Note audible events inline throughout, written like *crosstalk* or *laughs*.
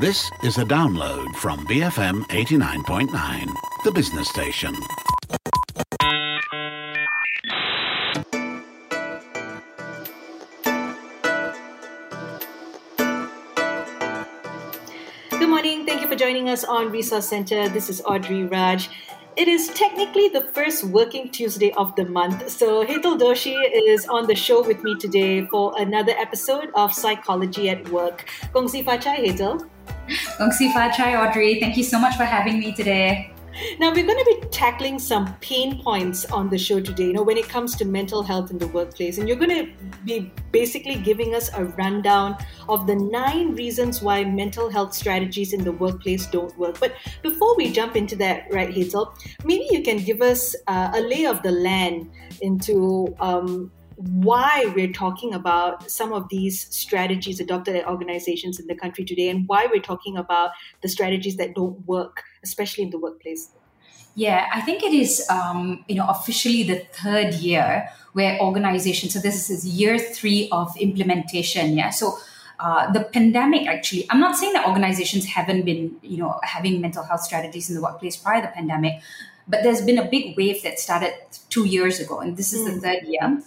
This is a download from BFM 89.9, the business station. Good morning. Thank you for joining us on Resource Center. This is Audrey Raj. It is technically the first working Tuesday of the month. So Hetal Doshi is on the show with me today for another episode of Psychology at Work. Gong Si Fa Chai, Hetal. Gong Si Fa Chai, Audrey. Thank you so much for having me today. Now, we're going to be tackling some pain points on the show today, you know, when it comes to mental health in the workplace. And you're going to be basically giving us a rundown of the nine reasons why mental health strategies in the workplace don't work. But before we jump into that, right, Hetal, maybe you can give us uh, a lay of the land into um, why we're talking about some of these strategies adopted at organizations in the country today and why we're talking about the strategies that don't work, especially in the workplace. Yeah, I think it is, um, you know, officially the third year where organizations, so this is year three of implementation. Yeah. So uh, the pandemic actually, I'm not saying that organizations haven't been, you know, having mental health strategies in the workplace prior to the pandemic, but there's been a big wave that started two years ago, and this is mm. the third year.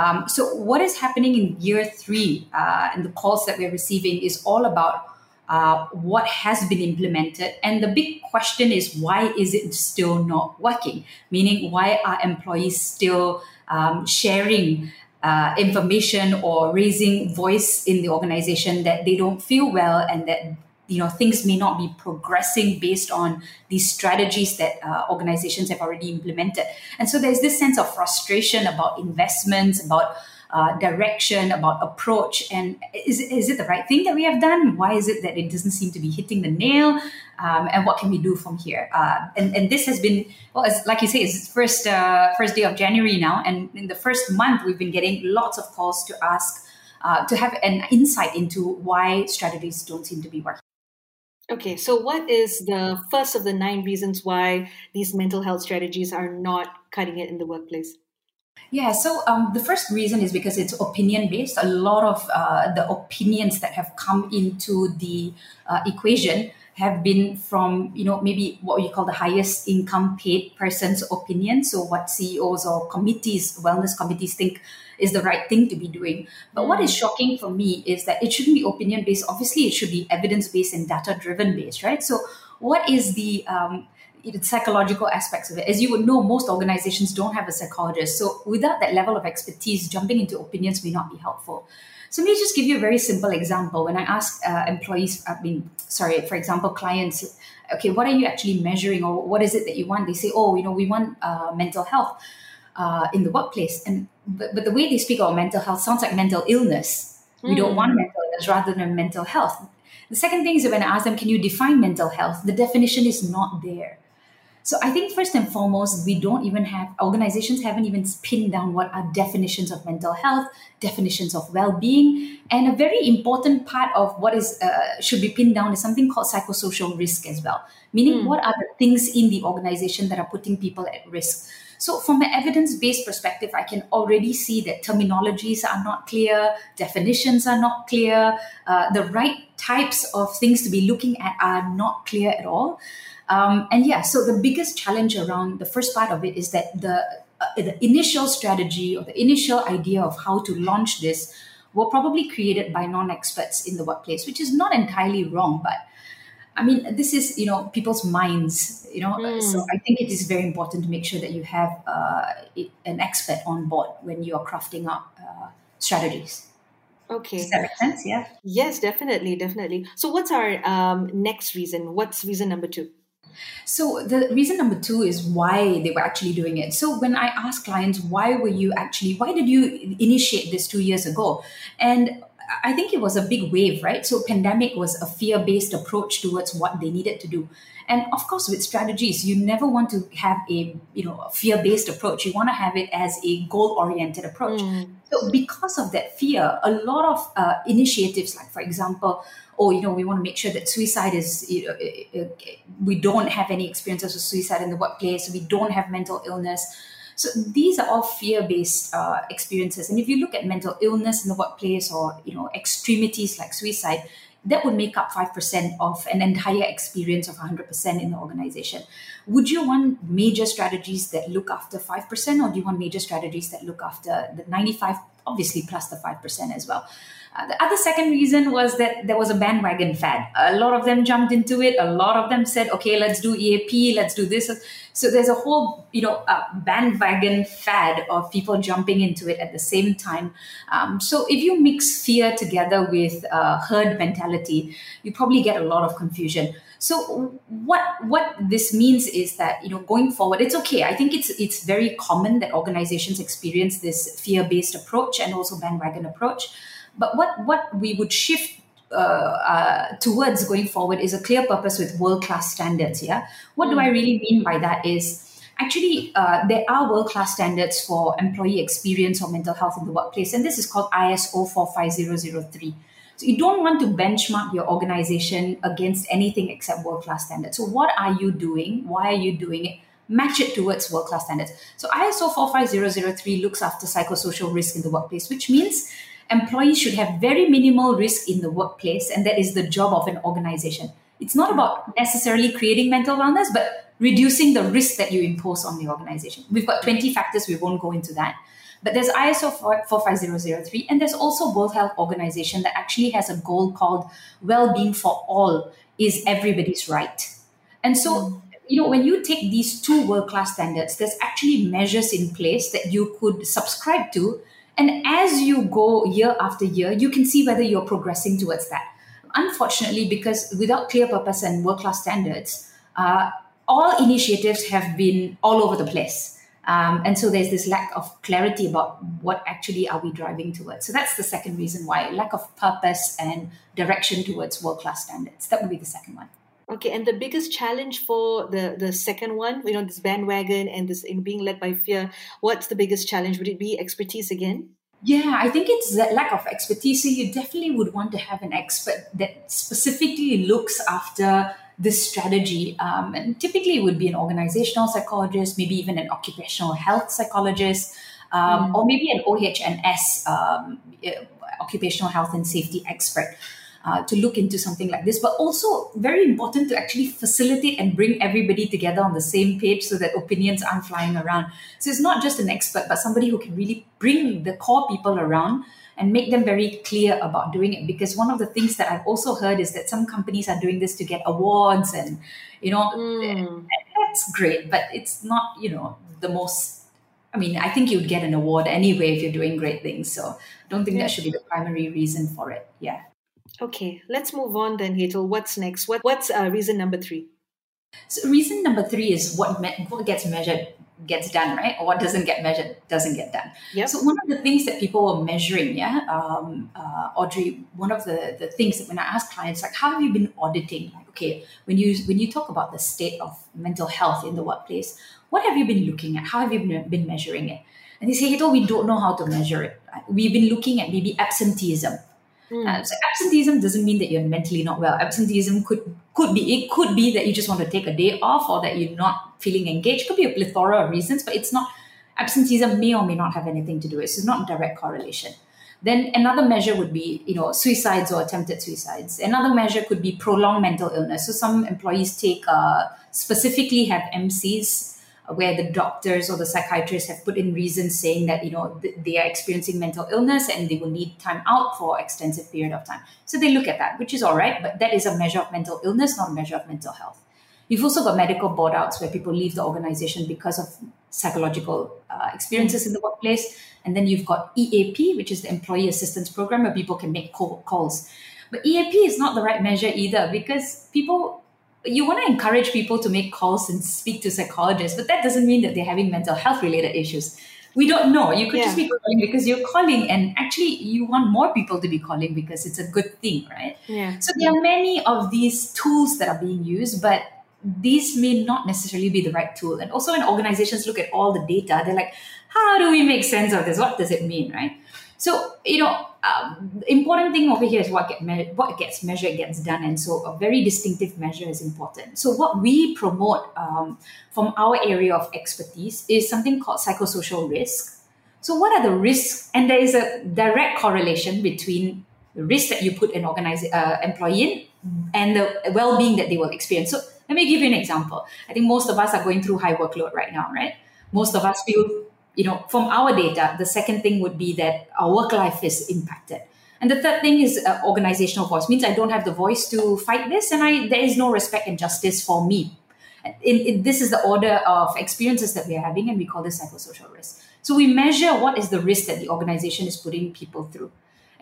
Um, so, what is happening in year three uh, and the calls that we're receiving is all about uh, what has been implemented. And the big question is why is it still not working? Meaning, why are employees still um, sharing uh, information or raising voice in the organization that they don't feel well and that you know things may not be progressing based on these strategies that uh, organizations have already implemented. And so there's this sense of frustration about investments about uh, direction about approach and is, is it the right thing that we have done? Why is it that it doesn't seem to be hitting the nail? Um, and what can we do from here? Uh, and, and this has been well it's, like you say it's first uh, first day of january now and in the first month we've been getting lots of calls to ask uh, to have an insight into why strategies don't seem to be working Okay, so what is the first of the nine reasons why these mental health strategies are not cutting it in the workplace? Yeah, so um, the first reason is because it's opinion based. A lot of uh, the opinions that have come into the uh, equation have been from, you know, maybe what you call the highest income paid person's opinion. So, what CEOs or committees, wellness committees think is the right thing to be doing. But what is shocking for me is that it shouldn't be opinion based. Obviously, it should be evidence based and data driven based, right? So, what is the um, psychological aspects of it. As you would know, most organizations don't have a psychologist. So without that level of expertise, jumping into opinions may not be helpful. So let me just give you a very simple example. When I ask uh, employees, I mean, sorry, for example, clients, okay, what are you actually measuring or what is it that you want? They say, oh, you know, we want uh, mental health uh, in the workplace. And but, but the way they speak about mental health sounds like mental illness. Mm. We don't want hmm. mental illness rather than mental health. The second thing is when I ask them, can you define mental health? The definition is not there. So I think first and foremost, we don't even have organizations haven't even pinned down what are definitions of mental health, definitions of well-being, and a very important part of what is uh, should be pinned down is something called psychosocial risk as well. Meaning, mm. what are the things in the organization that are putting people at risk? So, from an evidence based perspective, I can already see that terminologies are not clear, definitions are not clear, uh, the right types of things to be looking at are not clear at all. Um, and yeah, so the biggest challenge around the first part of it is that the, uh, the initial strategy or the initial idea of how to launch this were probably created by non experts in the workplace, which is not entirely wrong, but I mean, this is you know people's minds, you know. Mm. So I think it is very important to make sure that you have uh, an expert on board when you are crafting up uh, strategies. Okay. Does that make sense? Yeah. Yes, definitely, definitely. So, what's our um, next reason? What's reason number two? So the reason number two is why they were actually doing it. So when I ask clients, why were you actually, why did you initiate this two years ago? And I think it was a big wave, right? So pandemic was a fear-based approach towards what they needed to do. And of course, with strategies, you never want to have a you know a fear-based approach. You want to have it as a goal-oriented approach. Mm. So because of that fear, a lot of uh, initiatives, like for example, oh, you know, we want to make sure that suicide is, you know, we don't have any experiences of suicide in the workplace. We don't have mental illness so these are all fear-based uh, experiences. And if you look at mental illness in the workplace or you know extremities like suicide, that would make up 5% of an entire experience of 100% in the organization. Would you want major strategies that look after 5% or do you want major strategies that look after the 95 obviously plus the 5% as well? Uh, the other second reason was that there was a bandwagon fad. A lot of them jumped into it. A lot of them said, okay, let's do EAP, let's do this. So there's a whole, you know, uh, bandwagon fad of people jumping into it at the same time. Um, so if you mix fear together with uh, herd mentality, you probably get a lot of confusion. So what what this means is that you know going forward, it's okay. I think it's it's very common that organizations experience this fear based approach and also bandwagon approach. But what what we would shift uh, uh, towards going forward is a clear purpose with world class standards. Yeah, what mm. do I hmm. really mean by that is actually uh, there are world class standards for employee experience or mental health in the workplace, and this is called ISO 45003. So you don't want to benchmark your organization against anything except world class standards. So what are you doing? Why are you doing it? Match it towards world class standards. So ISO 45003 looks after psychosocial risk in the workplace, which means employees should have very minimal risk in the workplace, and that is the job of an organization. It's not about necessarily creating mental wellness, but reducing the risk that you impose on the organization. We've got 20 factors, we won't go into that. But there's ISO 45003, and there's also World Health Organization that actually has a goal called well-being for all is everybody's right. And so, mm. you know, when you take these two world-class standards, there's actually measures in place that you could subscribe to and as you go year after year, you can see whether you're progressing towards that. Unfortunately, because without clear purpose and world class standards, uh, all initiatives have been all over the place. Um, and so there's this lack of clarity about what actually are we driving towards. So that's the second reason why lack of purpose and direction towards world class standards. That would be the second one. Okay, and the biggest challenge for the the second one, you know, this bandwagon and this in being led by fear, what's the biggest challenge? Would it be expertise again? Yeah, I think it's that lack of expertise. So you definitely would want to have an expert that specifically looks after this strategy. Um, and typically, it would be an organizational psychologist, maybe even an occupational health psychologist, um, mm. or maybe an OHS, um, occupational health and safety expert uh, to look into something like this, but also very important to actually facilitate and bring everybody together on the same page so that opinions aren't flying around. So it's not just an expert, but somebody who can really bring the core people around and make them very clear about doing it. Because one of the things that I've also heard is that some companies are doing this to get awards and, you know, mm. that's great, but it's not, you know, the most I mean, I think you'd get an award anyway if you're doing great things. So I don't think yeah. that should be the primary reason for it. Yeah. Okay, let's move on then, Hetal. What's next? What, what's uh, reason number three? So reason number three is what me- what gets measured gets done, right? Or what doesn't get measured doesn't get done. Yep. So one of the things that people were measuring, yeah, um, uh, Audrey, one of the, the things that when I ask clients, like, how have you been auditing? Like, okay, when you when you talk about the state of mental health in the workplace, what have you been looking at? How have you been, been measuring it? And they say, hey, we don't know how to measure it. We've been looking at maybe absenteeism Mm. Uh, so absenteeism doesn't mean that you're mentally not well. Absenteeism could could be it could be that you just want to take a day off or that you're not feeling engaged. Could be a plethora of reasons, but it's not. Absenteeism may or may not have anything to do with it. So it's not direct correlation. Then another measure would be, you know, suicides or attempted suicides. Another measure could be prolonged mental illness. So some employees take uh, specifically have MCs where the doctors or the psychiatrists have put in reasons saying that you know th- they are experiencing mental illness and they will need time out for an extensive period of time. So they look at that which is all right but that is a measure of mental illness not a measure of mental health. You've also got medical board outs where people leave the organization because of psychological uh, experiences in the workplace. And then you've got eap which is the employee assistance program where people can make call- calls. But eap is not the right measure either because people you want to encourage people to make calls and speak to psychologists, but that doesn't mean that they're having mental health related issues. We don't know. You could yeah. just be calling because you're calling, and actually, you want more people to be calling because it's a good thing, right? Yeah. So there are many of these tools that are being used, but these may not necessarily be the right tool. And also, when organizations look at all the data, they're like, how do we make sense of this? What does it mean, right? So, you know, um, important thing over here is what, get me- what gets measured gets done. And so a very distinctive measure is important. So what we promote um, from our area of expertise is something called psychosocial risk. So what are the risks? And there is a direct correlation between the risk that you put an organize, uh, employee in, and the well-being that they will experience. So let me give you an example. I think most of us are going through high workload right now, right? Most of us feel, you know, from our data, the second thing would be that our work life is impacted. And the third thing is uh, organizational voice means I don't have the voice to fight this, and I there is no respect and justice for me. In, in, this is the order of experiences that we are having, and we call this psychosocial risk. So we measure what is the risk that the organization is putting people through.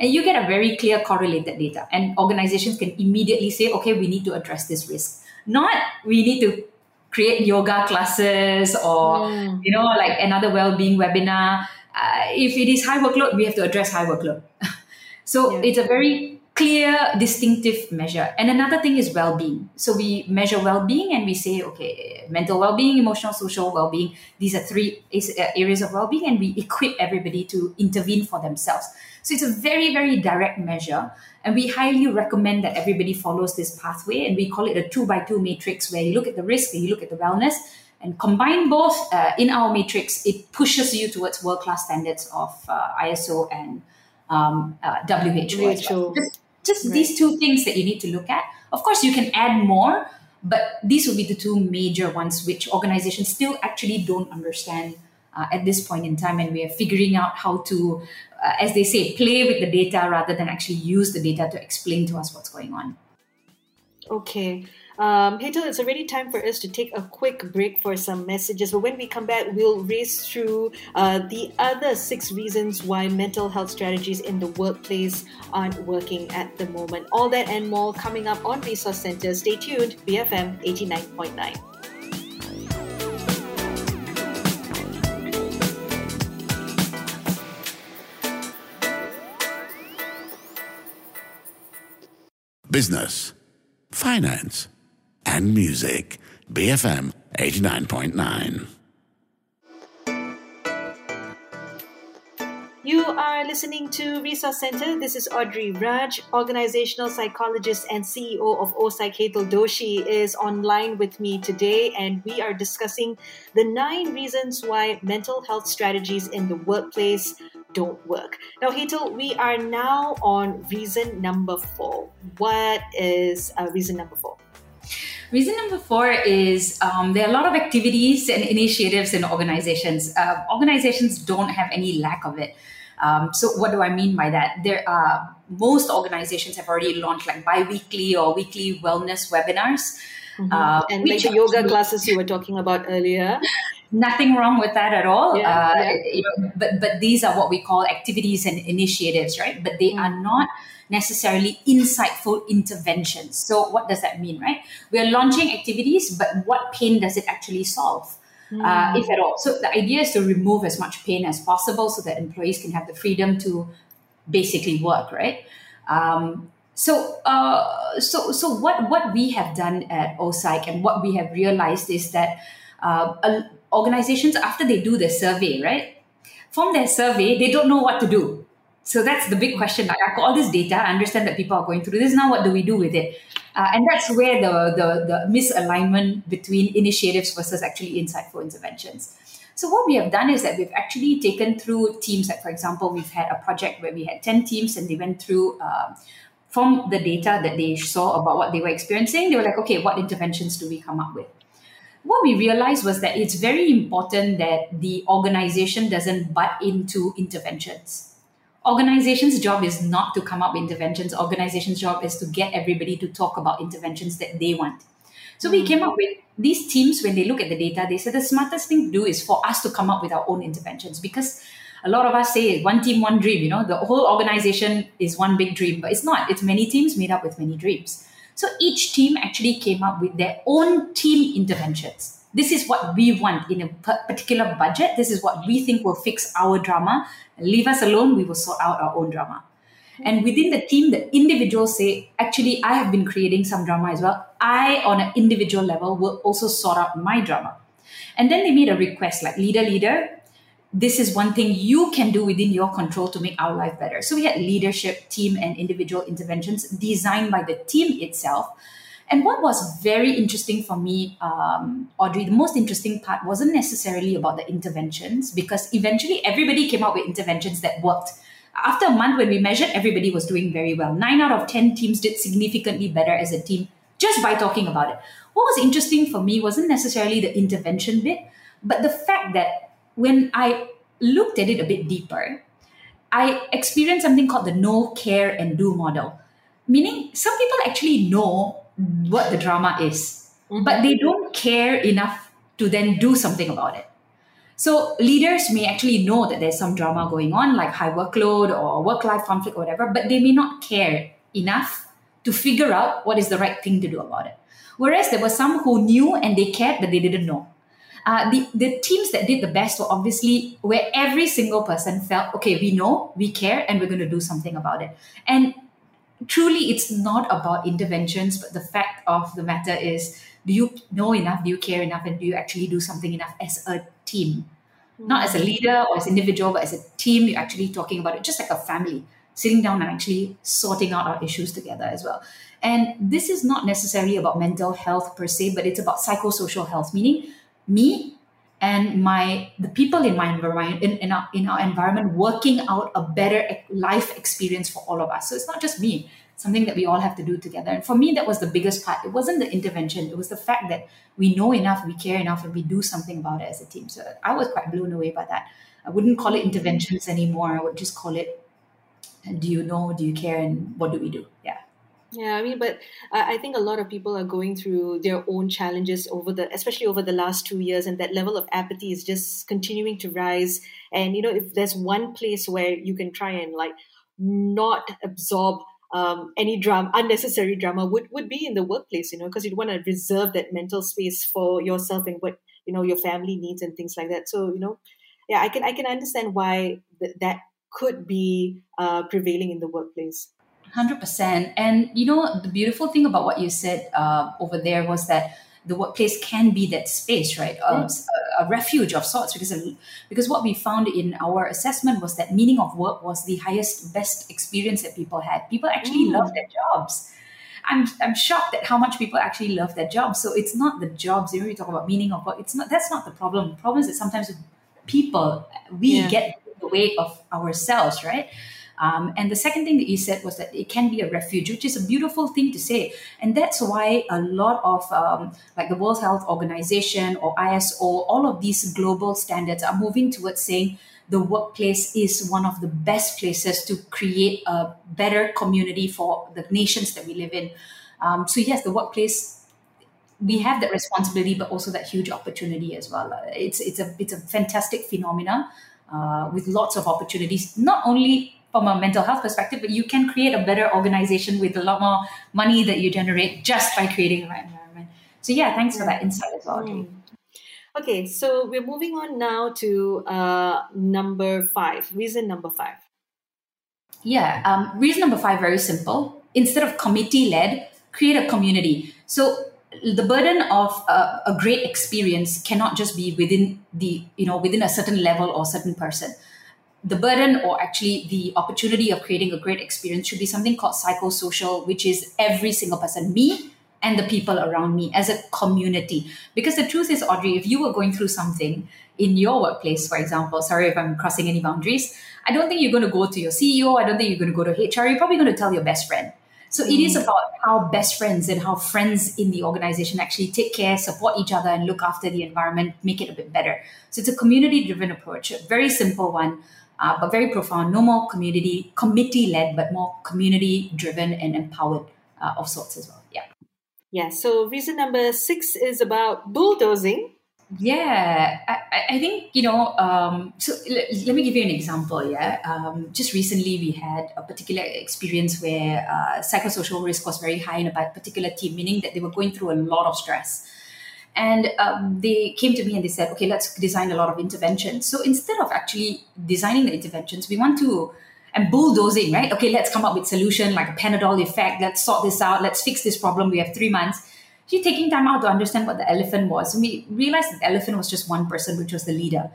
And you get a very clear correlated data. And organizations can immediately say, okay, we need to address this risk. Not we need to create yoga classes or, mm. you know, like another well-being webinar. Uh, if it is high workload, we have to address high workload. *laughs* so yeah. it's a very clear, distinctive measure. And another thing is well being. So we measure well being and we say, okay, mental well being, emotional, social well being, these are three uh, areas of well being, and we equip everybody to intervene for themselves. So it's a very, very direct measure. And we highly recommend that everybody follows this pathway. And we call it a two by two matrix where you look at the risk and you look at the wellness. And combine both uh, in our matrix, it pushes you towards world class standards of uh, ISO and um, uh, WHO. WHO. Just, just right. these two things that you need to look at. Of course, you can add more, but these will be the two major ones which organizations still actually don't understand uh, at this point in time. And we are figuring out how to, uh, as they say, play with the data rather than actually use the data to explain to us what's going on. Okay. Um, Hetal, it's already time for us to take a quick break for some messages. But when we come back, we'll race through uh, the other six reasons why mental health strategies in the workplace aren't working at the moment. All that and more coming up on Resource Center. Stay tuned, BFM 89.9. Business, finance and music. BFM 89.9. You are listening to Resource Center. This is Audrey Raj, organizational psychologist and CEO of OPsych Hetal Doshi, is online with me today, and we are discussing the nine reasons why mental health strategies in the workplace don't work. Now, Hetal, we are now on reason number four. What is uh, reason number four? Reason number four is um, there are a lot of activities and initiatives in organizations. Uh, organizations don't have any lack of it. Um, so, what do I mean by that? There are most organizations have already launched like bi-weekly or weekly wellness webinars. Mm-hmm. Uh, and like the yoga classes you were talking about earlier. *laughs* Nothing wrong with that at all. Yeah, uh, yeah. You know, but but these are what we call activities and initiatives, right? But they mm-hmm. are not necessarily insightful interventions. So, what does that mean, right? We are launching activities, but what pain does it actually solve? Mm. Uh, if at all. So, the idea is to remove as much pain as possible so that employees can have the freedom to basically work, right? Um, so, uh, so, so what what we have done at OPsych and what we have realized is that uh, organizations after they do the survey, right, from their survey they don't know what to do. So that's the big question. Like I got all this data, I understand that people are going through this. Now, what do we do with it? Uh, and that's where the, the, the misalignment between initiatives versus actually insightful interventions. So what we have done is that we've actually taken through teams. Like for example, we've had a project where we had ten teams, and they went through. Uh, from the data that they saw about what they were experiencing, they were like, okay, what interventions do we come up with? What we realized was that it's very important that the organization doesn't butt into interventions. Organization's job is not to come up with interventions. Organization's job is to get everybody to talk about interventions that they want. So we came up with these teams when they look at the data they said the smartest thing to do is for us to come up with our own interventions. Because a lot of us say one team one dream you know the whole organization is one big dream but it's not. It's many teams made up with many dreams so each team actually came up with their own team interventions this is what we want in a particular budget. This is what we think will fix our drama. Leave us alone, we will sort out our own drama. And within the team, the individuals say, actually, I have been creating some drama as well. I, on an individual level, will also sort out my drama. And then they made a request like, leader, leader, this is one thing you can do within your control to make our life better. So we had leadership, team, and individual interventions designed by the team itself and what was very interesting for me, um, Audrey, the most interesting part wasn't necessarily about the interventions because eventually everybody came up with interventions that worked. after a month when we measured, everybody was doing very well. Nine out of 10 teams did significantly better as a team just by talking about it. What was interesting for me wasn't necessarily the intervention bit, but the fact that when I looked at it a bit deeper, I experienced something called the know, care, and do model. Meaning, some people actually know what the drama is, mm-hmm. but they don't care enough to then do something about it. So leaders may actually know that there's some drama going on, like high workload or work-life conflict or whatever, but they may not care enough to figure out what is the right thing to do about it. Whereas there were some who knew and they cared, but they didn't know. Uh, the, the teams that did the best were obviously where every single person felt, okay, we know, we care, and we're going to do something about it. And truly, it's not about interventions, but the fact of the matter is do you know enough? Do you care enough? And do you actually do something enough as a team? Not as a leader or as an individual but as a team you're actually talking about it just like a family sitting down and actually sorting out our issues together as well. And this is not necessarily about mental health per se but it's about psychosocial health meaning me and my the people in my environment in, in, our, in our environment working out a better life experience for all of us so it's not just me something that we all have to do together. And for me, that was the biggest part. It wasn't the intervention, it was the fact that we know enough, we care enough, and we do something about it as a team. So I was quite blown away by that. I wouldn't call it interventions anymore. I would just call it do you know, do you care, and what do we do? Yeah. Yeah, I mean, but I think a lot of people are going through their own challenges over the, especially over the last two years, and that level of apathy is just continuing to rise. And you know, if there's one place where you can try and like not absorb um, any drama, unnecessary drama would, would be in the workplace, you know, because you'd want to reserve that mental space for yourself and what, you know, your family needs and things like that. So, you know, yeah, I can, I can understand why th- that could be uh, prevailing in the workplace. 100%. And, you know, the beautiful thing about what you said uh, over there was that the workplace can be that space, right? Um, a, a, refuge of sorts. Because because what we found in our assessment was that meaning of work was the highest, best experience that people had. People actually mm. love their jobs. I'm, I'm shocked at how much people actually love their jobs. So it's not the jobs. You know, we talk about meaning of work. It's not. That's not the problem. The problem is that sometimes people we yeah. get the way of ourselves, right? Um, and the second thing that you said was that it can be a refuge, which is a beautiful thing to say. And that's why a lot of, um, like the World Health Organization or ISO, all of these global standards are moving towards saying the workplace is one of the best places to create a better community for the nations that we live in. Um, so, yes, the workplace we have that responsibility, but also that huge opportunity as well. It's it's a it's a fantastic phenomena uh, with lots of opportunities, not only from a mental health perspective, but you can create a better organization with a lot more money that you generate just by creating the right environment. So yeah, thanks for that insight as well. Mm. Okay, so we're moving on now to uh, number five. Reason number five. Yeah, um, reason number five very simple. Instead of committee led, create a community. So the burden of uh, a great experience cannot just be within the you know within a certain level or certain person the burden or actually the opportunity of creating a great experience should be something called psychosocial, which is every single person, me and the people around me as a community. Because the truth is, Audrey, if you were going through something in your workplace, for example, sorry if I'm crossing any boundaries, I don't think you're going to go to your CEO. I don't think you're going to go to HR. You're probably going to tell your best friend. So it is mm. about how best friends and how friends in the organization actually take care, support each other, and look after the environment, make it a bit better. So it's a community driven approach, a very simple one uh, but very profound. No more community committee led, but more community driven and empowered uh, of sorts as well. Yeah. Yeah. So reason number six is about bulldozing. Yeah, I, I think you know. Um, so let, let, me give you an example. Yeah, um, just recently we had a particular experience where uh, psychosocial risk was very high in a particular team, meaning that they were going through a lot of stress. And um, they came to me and they said, okay, let's design a lot of interventions. So instead of actually designing the interventions, we want to, and bulldozing, right? Okay, let's come up with solution like a Panadol effect. Let's sort this out. Let's fix this problem. We have three months. She's taking time out to understand what the elephant was. And we realized that the elephant was just one person, which was the leader.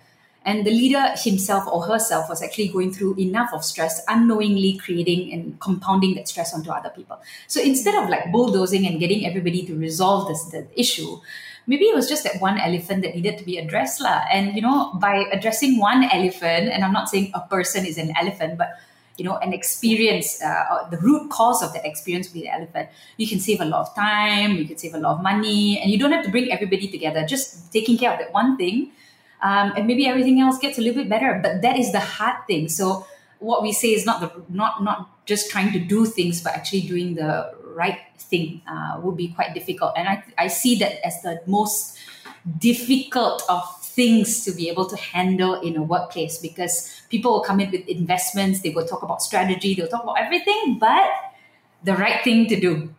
And the leader himself or herself was actually going through enough of stress, unknowingly creating and compounding that stress onto other people. So instead of like bulldozing and getting everybody to resolve this the issue, maybe it was just that one elephant that needed to be addressed. La. And, you know, by addressing one elephant, and I'm not saying a person is an elephant, but you know, an experience, uh, the root cause of that experience with the elephant, you can save a lot of time, you can save a lot of money, and you don't have to bring everybody together. Just taking care of that one thing, um, and maybe everything else gets a little bit better. But that is the hard thing. So what we say is not the not not just trying to do things, but actually doing the right thing uh, would be quite difficult. And I I see that as the most difficult of things to be able to handle in a workplace because people will come in with investments, they will talk about strategy, they'll talk about everything, but the right thing to do,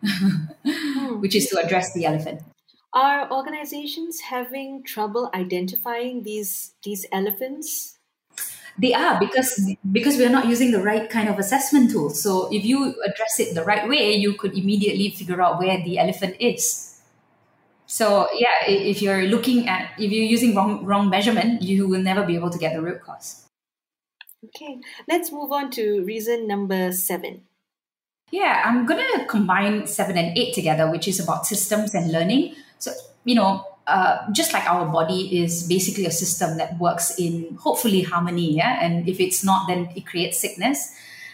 *laughs* which is to address the elephant. Are organizations having trouble identifying these these elephants? They are because because we're not using the right kind of assessment tool. So if you address it the right way, you could immediately figure out where the elephant is. So yeah, if you're looking at if you're using wrong wrong measurement, you will never be able to get the root cause. Okay, let's move on to reason number seven. Yeah, I'm gonna combine seven and eight together, which is about systems and learning. So you know, uh, just like our body is basically a system that works in hopefully harmony, yeah, and if it's not, then it creates sickness.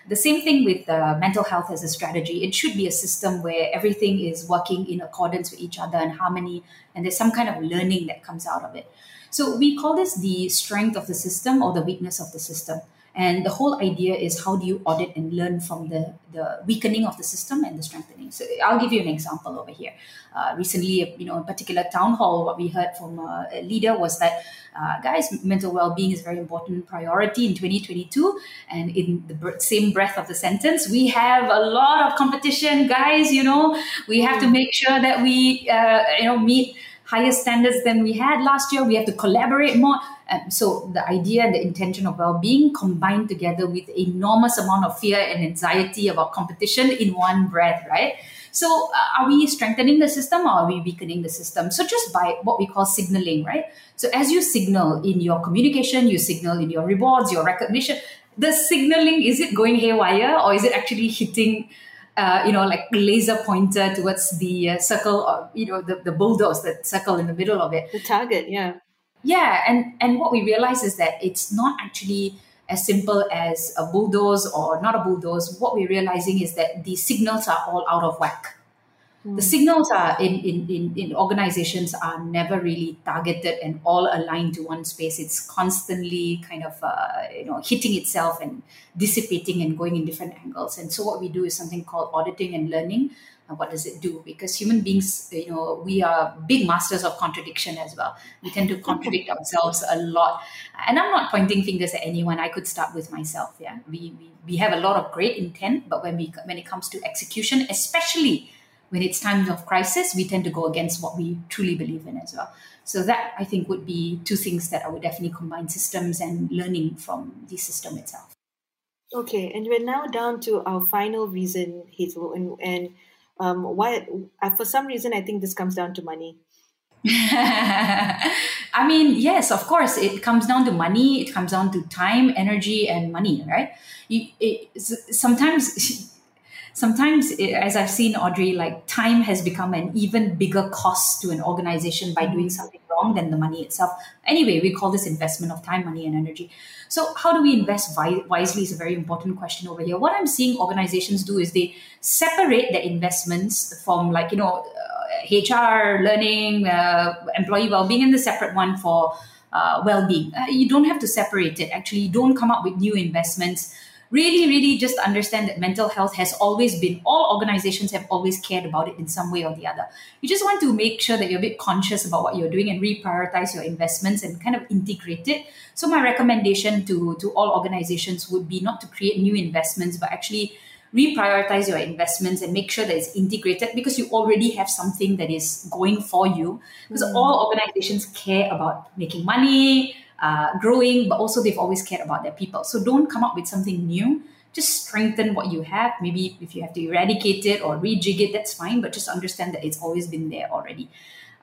The same thing with uh, mental health as a strategy. It should be a system where everything is working in accordance with each other and harmony, and there's some kind of learning that comes out of it. So we call this the strength of the system or the weakness of the system. And the whole idea is how do you audit and learn from the, the weakening of the system and the strengthening. So I'll give you an example over here. Uh, recently, you know, a particular town hall, what we heard from a leader was that, uh, guys, mental well-being is very important priority in 2022. And in the same breath of the sentence, we have a lot of competition, guys. You know, we have to make sure that we, uh, you know, meet higher standards than we had last year. We have to collaborate more. And so the idea and the intention of well-being combined together with enormous amount of fear and anxiety about competition in one breath, right? So uh, are we strengthening the system or are we weakening the system? So just by what we call signaling, right? So as you signal in your communication, you signal in your rewards, your recognition, the signaling, is it going haywire or is it actually hitting uh, you know, like laser pointer towards the uh, circle, or, you know, the, the bulldoze, that circle in the middle of it. The target, yeah. Yeah, and and what we realize is that it's not actually as simple as a bulldoze or not a bulldoze. What we're realizing is that the signals are all out of whack. Mm. The signals are in, in, in, in organizations are never really targeted and all aligned to one space. It's constantly kind of uh, you know hitting itself and dissipating and going in different angles. And so what we do is something called auditing and learning. And what does it do? Because human beings, you know, we are big masters of contradiction as well. We tend to *laughs* contradict ourselves a lot. And I'm not pointing fingers at anyone. I could start with myself. Yeah, we we, we have a lot of great intent, but when we when it comes to execution, especially when it's times of crisis, we tend to go against what we truly believe in as well. So that I think would be two things that I would definitely combine systems and learning from the system itself. Okay, and we're now down to our final reason, Hetal, and and um, why? Uh, for some reason, I think this comes down to money. *laughs* I mean, yes, of course, it comes down to money. It comes down to time, energy, and money, right? You, it, sometimes *laughs* sometimes as i've seen audrey like time has become an even bigger cost to an organization by doing mm-hmm. something wrong than the money itself. Anyway we call this investment of time money and energy. So how do we invest wisely is a very important question over here. What i'm seeing organizations do is they separate their investments from like you know uh, hr learning uh, employee well-being and the separate one for uh, well-being. Uh, you don't have to separate it. Actually you don't come up with new investments really, really just understand that mental health has always been, all organizations have always cared about it in some way or the other. You just want to make sure that you're a bit conscious about what you're doing and reprioritize your investments and kind of integrate it. So, my recommendation to, to all organizations would be not to create new investments, but actually reprioritize your investments and make sure that it's integrated because you already have something that is going for you. Because mm. all organizations care about making money, uh, growing, but also they've always cared about their people. So don't come up with something new. Just strengthen what you have. Maybe if you have to eradicate it or rejig it, that's fine. But just understand that it's always been there already.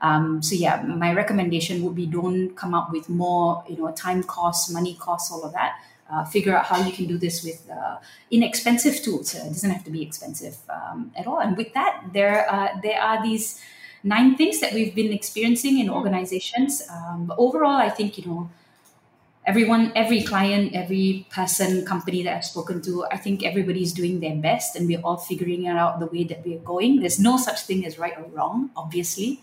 Um, so yeah, my recommendation would be don't come up with more, you know, time costs, money costs, all of that. Uh, figure out how you can do this with uh, inexpensive tools. Uh, it doesn't have to be expensive um, at all. And with that, there uh, there are these nine things that we've been experiencing in organizations. Um, but overall, I think you know everyone, every client, every person, company that I've spoken to, I think everybody's doing their best and we're all figuring out the way that we're going. There's no such thing as right or wrong, obviously.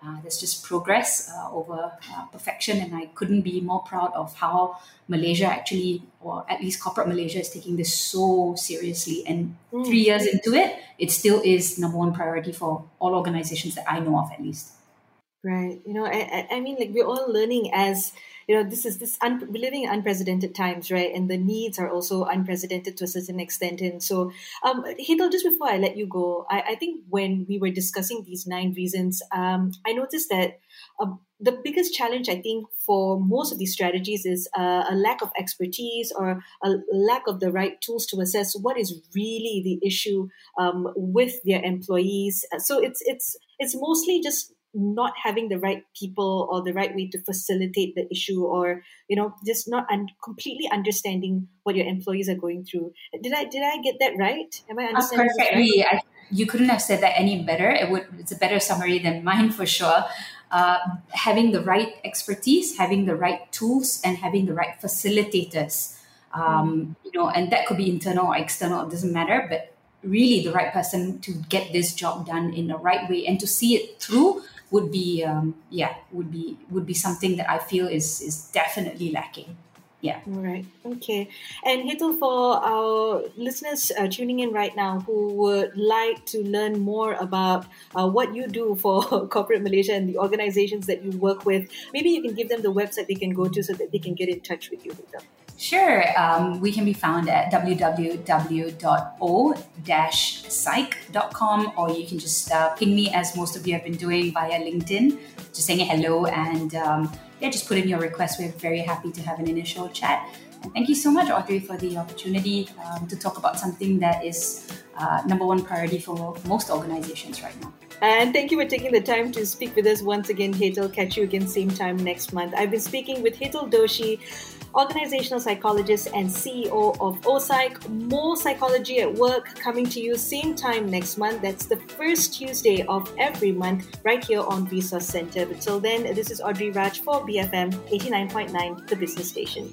Uh, there's just progress uh, over uh, perfection, and I couldn't be more proud of how Malaysia actually, or at least corporate Malaysia, is taking this so seriously. And mm. three years into it, it still is number one priority for all organizations that I know of, at least. Right. You know, I, I mean, like we're all learning as you know this is this un- we're living in unprecedented times right? And the needs are also unprecedented to a certain extent. And so um Hetal, just before i let you go I, I think when we were discussing these nine reasons um i noticed that um, the biggest challenge i think for most of these strategies is uh, a lack of expertise or a lack of the right tools to assess what is really the issue um, with their employees. So it's it's it's mostly just not having the right people or the right way to facilitate the issue or you know just not un- completely understanding what your employees are going through. Did i did i get that right? Am i understanding perfectly right? I, you couldn't have said that any better. It would it's a better summary than mine for sure. Uh, having the right expertise having the right tools and having the right facilitators um, you know and that could be internal or external it doesn't matter but really the right person to get this job done in the right way and to see it through would be um, yeah would be would be something that I feel is is definitely lacking. Yeah. Right. Okay. And Hetal, for our listeners uh, tuning in right now who would like to learn more about uh, what you do for *laughs* corporate Malaysia and the organizations that you work with, maybe you can give them the website they can go to so that they can get in touch with you. Hetal. Sure. Um, we can be found at www.o-psych.com or you can just uh, ping me as most of you have been doing via LinkedIn, just saying hello and um, yeah, just put in your request. We're very happy to have an initial chat. And thank you so much, Audrey, for the opportunity um, to talk about something that is uh, number one priority for most organizations right now. And thank you for taking the time to speak with us once again, Hetal. Catch you again same time next month. I've been speaking with Hetal Doshi organizational psychologist and CEO of OPsych. More psychology at work coming to you same time next month. That's the first Tuesday of every month, right here on Resource Center. But till then, this is Audrey Raj for BFM 89.9, the business station.